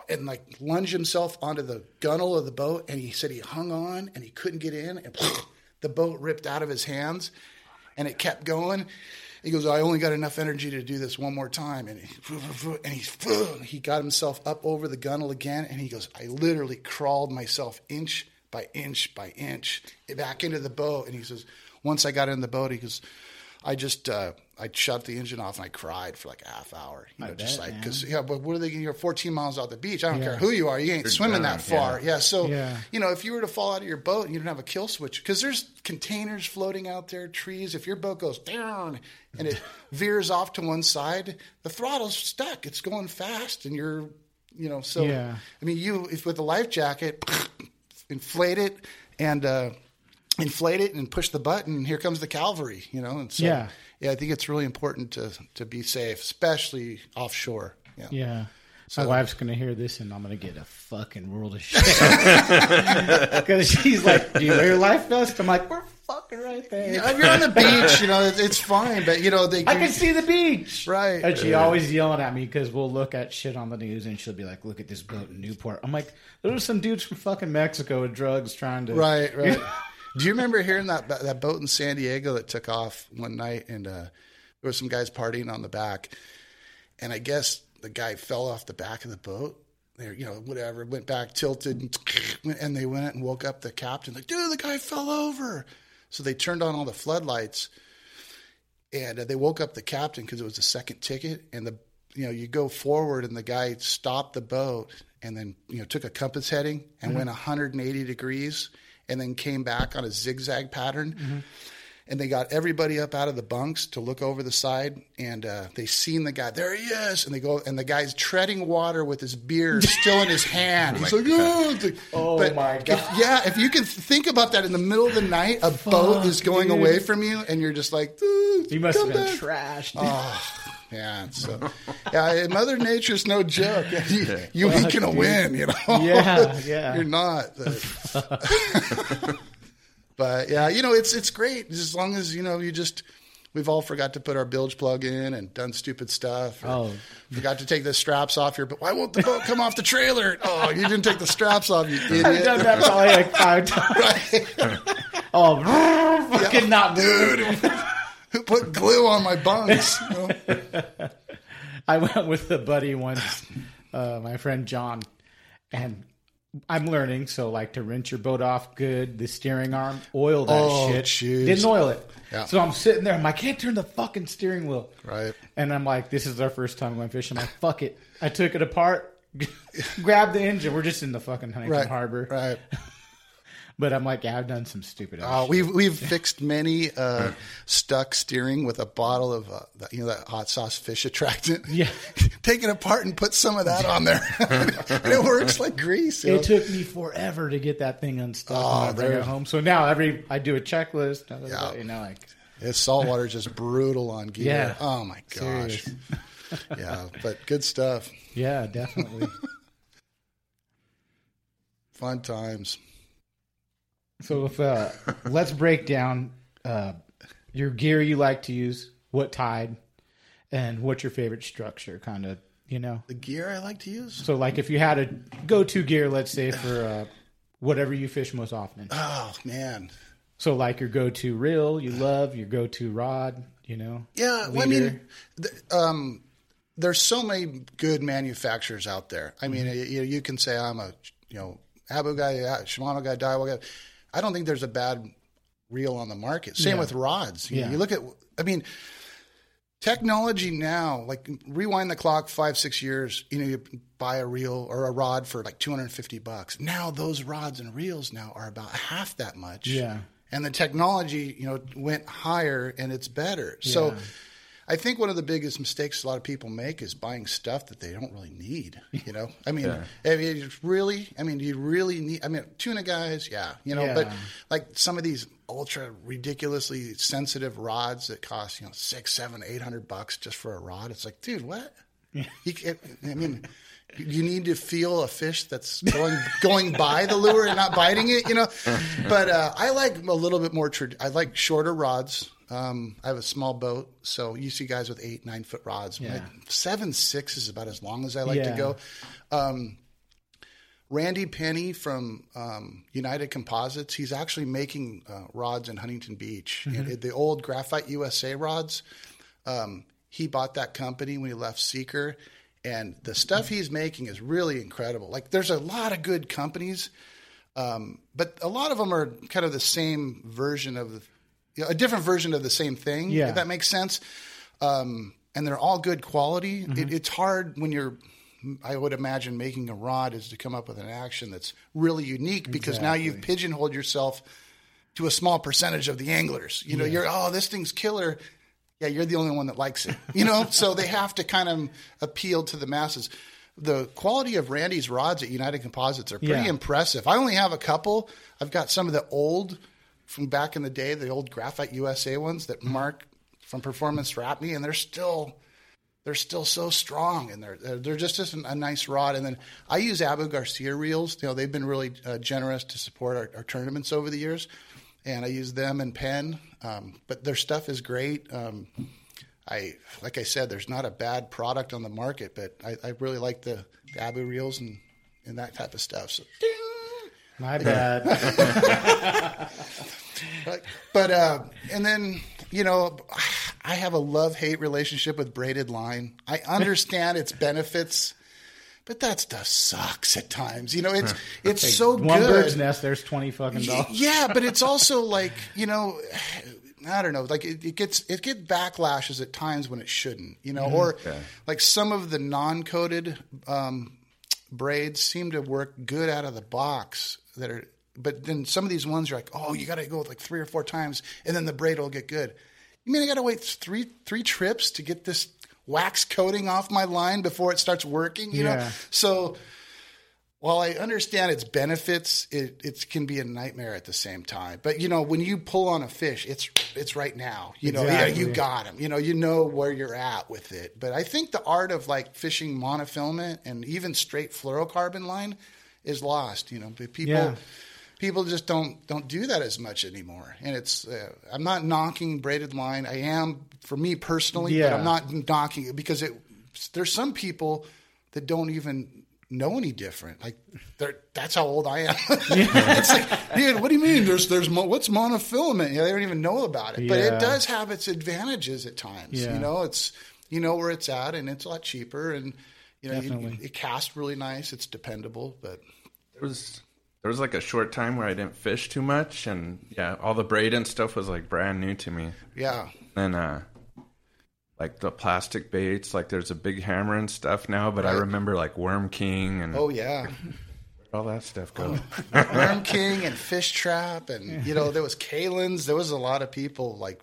and like lunge himself onto the gunnel of the boat. And he said he hung on and he couldn't get in, and the boat ripped out of his hands, and it kept going. He goes, I only got enough energy to do this one more time, and he, and he he got himself up over the gunnel again, and he goes, I literally crawled myself inch by inch by inch back into the boat, and he says, once I got in the boat, he goes, I just uh, I shut the engine off and I cried for like a half hour, you know, just like because yeah, but what are they? You're 14 miles out the beach. I don't care who you are, you ain't swimming that far. Yeah, so Yeah. you know, if you were to fall out of your boat and you don't have a kill switch, because there's containers floating out there, trees. If your boat goes down and it veers off to one side, the throttle's stuck. It's going fast, and you're, you know, so Yeah. I mean, you if with a life jacket, inflate it and uh, inflate it and push the button. And here comes the cavalry, you know. And so, Yeah. Yeah, I think it's really important to to be safe, especially offshore. Yeah. Yeah. My wife's gonna hear this, and I'm gonna get a fucking world of shit because she's like, "Do you wear your life vest?" I'm like, "We're fucking right there. Yeah, If you're on the beach, you know it's fine, but you know they. I can see the beach." Right. And she always yelling at me because we'll look at shit on the news, and she'll be like, "Look at this boat in Newport." I'm like, "There were some dudes from fucking Mexico with drugs trying to." Right, right. Do you remember hearing that that boat in San Diego that took off one night and uh, there were some guys partying on the back, and I guess the guy fell off the back of the boat. There, you know, whatever, went back, tilted, and, and they went and woke up the captain. Like, dude, the guy fell over. So they turned on all the floodlights, and uh, they woke up the captain because it was the second ticket. And the, you know, you go forward, and the guy stopped the boat, and then you know took a compass heading and went 180 degrees, and then came back on a zigzag pattern. And they got everybody up out of the bunks to look over the side, and uh, they seen the guy. There he is, and they go, and the guy's treading water with his beer still in his hand. He's like, oh, like- Oh, but my if- God. yeah, if you can think about that in the middle of the night, a boat is going dude. away from you, and you're just like, "Dude, You must have been back." trashed. Oh, yeah. So, yeah, Mother Nature's no joke. You, you ain't gonna win, you know. Yeah, yeah. You're not. but yeah, you know, it's it's great as long as you know you just. We've all forgot to put our bilge plug in and done stupid stuff. Oh. forgot to take the straps off your. But why won't the boat come off the trailer? Oh, you didn't take the straps off, you idiot! I've done that probably like five times. Right. Oh, fucking not move. Who put glue on my bunks? You know? I went with a buddy once, uh, my friend John, and I'm learning. So, like to rinse your boat off good, the steering arm, oil that Oh, shit. jeez. Didn't oil it. Yeah. So I'm sitting there. I'm like, I can't turn the fucking steering wheel. Right. And I'm like, this is our first time going fishing. I'm like, fuck it. I took it apart, grabbed the engine. We're just in the fucking Huntington Right. Harbor. Right. But I'm like, yeah, I've done some stupid. Shit. we've we've fixed many uh, stuck steering with a bottle of uh, you know that hot sauce fish attractant. Yeah. take it apart and put some of that on there, and it works like grease. you know? It took me forever to get that thing unstuck Oh, when I bring it home. So now every I do a checklist. Yeah. You know, like It's saltwater just brutal on gear. Yeah. Oh my gosh. yeah, but good stuff. Yeah, definitely. Fun times. So if uh, let's break down uh, your gear you like to use, what tide, and what's your favorite structure, kind of. You know, The gear I like to use. so like if you had a go-to gear, let's say for uh, whatever you fish most often. Oh man. So like your go-to reel, you love your go-to rod. You know, Yeah, well, I mean, th- um, there's so many good manufacturers out there. I mean, Mm-hmm. you, you can say I'm a you know Abu guy, yeah, Shimano guy, Daiwa guy. I don't think there's a bad reel on the market. Same Yeah. with rods. You, know, you look at, I mean, technology now. Like rewind the clock five, six years. You know, you buy a reel or a rod for like 250 bucks. Now those rods and reels now are about half that much. Yeah. And the technology, you know, went higher and it's better. So Yeah. I think one of the biggest mistakes a lot of people make is buying stuff that they don't really need. You know, I mean, I mean, it's really, I mean, do you really need? I mean, tuna guys, yeah, you know, but like some of these ultra ridiculously sensitive rods that cost you know six, seven, eight hundred bucks just for a rod. It's like, dude, what? You can't, I mean, you need to feel a fish that's going going by the lure and not biting it, you know. But uh, I like a little bit more. Trad- I like shorter rods. Um, I have a small boat, so you see guys with eight, nine foot rods. Yeah. Seven, six is about as long as I like to go. Um, Randy Penny from um, United Composites, he's actually making uh, rods in Huntington Beach. Mm-hmm. And the old Graphite USA rods, um, he bought that company when he left Seeker. And the stuff he's making is really incredible. Like, there's a lot of good companies, um, but a lot of them are kind of the same version of, you know, a different version of the same thing, Yeah. if that makes sense. Um, and they're all good quality. Mm-hmm. It, it's hard when you're I would imagine making a rod is to come up with an action that's really unique because now you've pigeonholed yourself to a small percentage of the anglers. You know, you're oh this thing's killer. Yeah, you're the only one that likes it. You know, so they have to kind of appeal to the masses. The quality of Randy's rods at United Composites are pretty Yeah. impressive. I only have a couple. I've got some of the old from back in the day, the old Graphite USA ones that Mark from Performance wrapped me, and they're still they're still so strong and they're they're, just, just a nice rod. And then I use Abu Garcia reels. You know, they've been really uh, generous to support our, our tournaments over the years, and I use them and Penn. Um, but their stuff is great. Um, I like I said, there's not a bad product on the market, but I, I really like the, the Abu reels and and that type of stuff. So. My bad. But, but uh, and then you know, I have a love hate relationship with braided line. I understand its benefits, but that stuff sucks at times. You know, it's it's so One good. bird's nest. There's twenty fucking dollars. Yeah, but it's also like you know, I don't know. Like it, it gets it get backlashes at times when it shouldn't. You know, Mm-hmm. or like some of the non-coated um, braids seem to work good out of the box. That are, but then some of these ones are like, oh, you got to go like three or four times, and then the braid will get good. You mean I got to wait three three trips to get this wax coating off my line before it starts working? You know, so while I understand its benefits, it, it can be a nightmare at the same time. But you know, when you pull on a fish, it's it's right now. You know, yeah, Exactly. you got him. You know, you know where you're at with it. But I think the art of like fishing monofilament and even straight fluorocarbon line is lost. You know, but people Yeah. people just don't don't do that as much anymore. And it's uh, I'm not knocking braided line. I am for me personally, but Yeah. I'm not knocking it because it. There's some people that don't even know any different. Like they're that's how old I am. it's like, dude, what do you mean? There's there's mo- what's monofilament? Yeah, they don't even know about it. But Yeah. it does have its advantages at times. Yeah. You know, it's you know where it's at, and it's a lot cheaper, and you know, you, it casts really nice. It's dependable, but There was there was like a short time where I didn't fish too much, and yeah, all the braid and stuff was like brand new to me. yeah. Then uh, like the plastic baits, like there's a big hammer and stuff now, but I remember like Worm King and Oh yeah. all that stuff go? Worm King and Fish Trap, and you know there was Kalin's. There was a lot of people like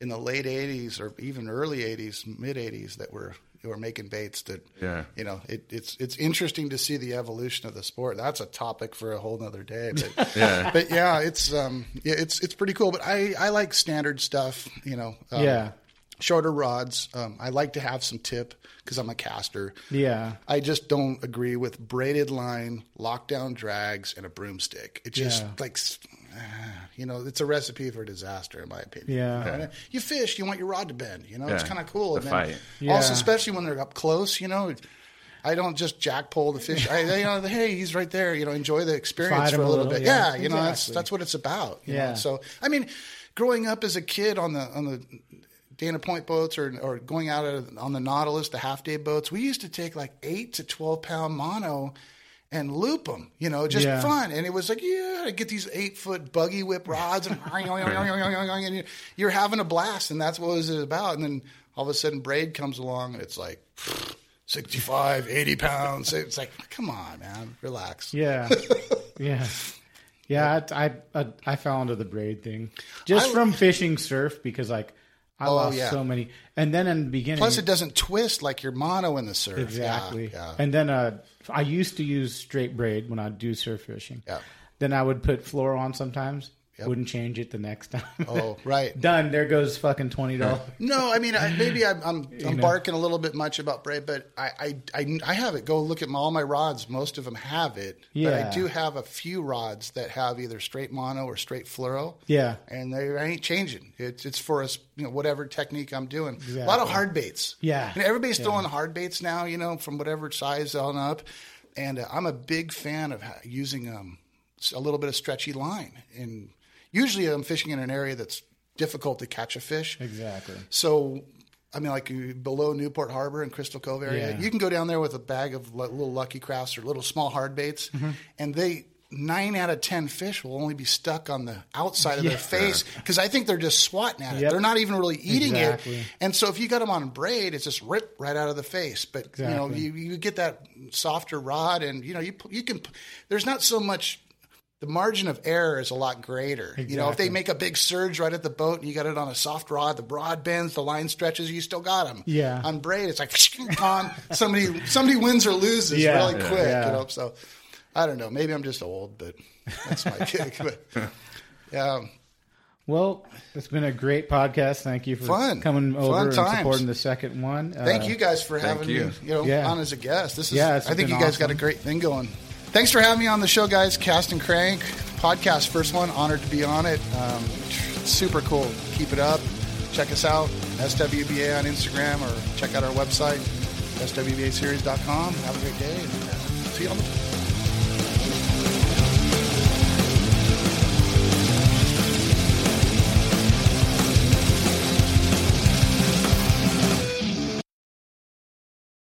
in the late '80s or even early '80s, mid '80s that were who were making baits. That Yeah. you know it, it's it's interesting to see the evolution of the sport. That's a topic for a whole nother day. But Yeah. but yeah, it's um yeah it's it's pretty cool. But I I like standard stuff. You know. Um, Yeah. Shorter rods. Um, I like to have some tip because I'm a caster. Yeah. I just don't agree with braided line, lockdown drags, and a broomstick. It's just Yeah. like, you know, it's a recipe for disaster, in my opinion. Yeah. You, know, you fish, you want your rod to bend. You know, it's kind of cool. The And then fight. Also, Yeah. especially when they're up close, you know. I don't just jack pull the fish. I, you know, hey, he's right there. You know, enjoy the experience Fight for a a little little, bit. yeah. Yeah, you know, that's Exactly. that's what it's about. you Yeah. know? So, I mean, growing up as a kid on the on the Dana Point boats or or going out on the Nautilus, the half day boats, we used to take like eight to twelve pound mono and loop them. You know, just Yeah. fun. And it was like, yeah, I get these eight foot buggy whip rods and, and you're- having a blast, and that's what it was about. And then all of a sudden, braid comes along, and it's like. 65, 80 pounds. It's like, come on, man, relax. Yeah. yeah. Yeah, I, I I fell into the braid thing just I- from fishing surf because like I Oh, lost yeah. so many, and then in the beginning, Plus, it doesn't twist like your mono in the surf. exactly, Yeah, yeah. and then uh, I used to use straight braid when I do surf fishing. Yeah. Then I would put fluoro on sometimes. Wouldn't change it the next time. Oh, right. Done. There goes fucking twenty dollars. No, I mean, I, maybe I'm, I'm, I'm barking a little bit much about braid, but I, I, I, I have it. Go look at my, all my rods. Most of them have it. But Yeah. I do have a few rods that have either straight mono or straight fluoro. Yeah. And they I ain't changing. It's, it's for us, you know, whatever technique I'm doing. A lot of hard baits. Yeah. You know, everybody's throwing hard baits now, you know, from whatever size on up. And uh, I'm a big fan of using um, a little bit of stretchy line. And usually I'm fishing in an area that's difficult to catch a fish. Exactly. So, I mean, like uh, below Newport Harbor and Crystal Cove area, Yeah. you can go down there with a bag of little Lucky Crafts or little small hard baits, Mm-hmm. and they nine out of ten fish will only be stuck on the outside of their face because I think they're just swatting at it. Yep. They're not even really eating Exactly. it. And so, if you got them on braid, it's just rip right out of the face. But you know, you, you get that softer rod, and you know, you you can. There's not so much the margin of error is a lot greater. You know, if they make a big surge right at the boat and you got it on a soft rod, the rod bends, the line stretches, you still got them. Yeah. On braid, it's like on somebody somebody wins or loses Yeah. really Yeah. quick. Yeah. You know, so I don't know. Maybe I'm just old, but that's my kick. But yeah, Well, it's been a great podcast. Thank you for Fun. coming Fun over and times. supporting the second one. thank Uh, you guys for having you. me. You know, Yeah. on as a guest. This is. Yeah, I think you guys got a great thing going. Thanks for having me on the show, guys. Cast and Crank podcast, first one. Honored to be on it. Um, super cool. Keep it up. Check us out, SWBA on Instagram, or check out our website, swbaseries.com. Have a great day. And see you on the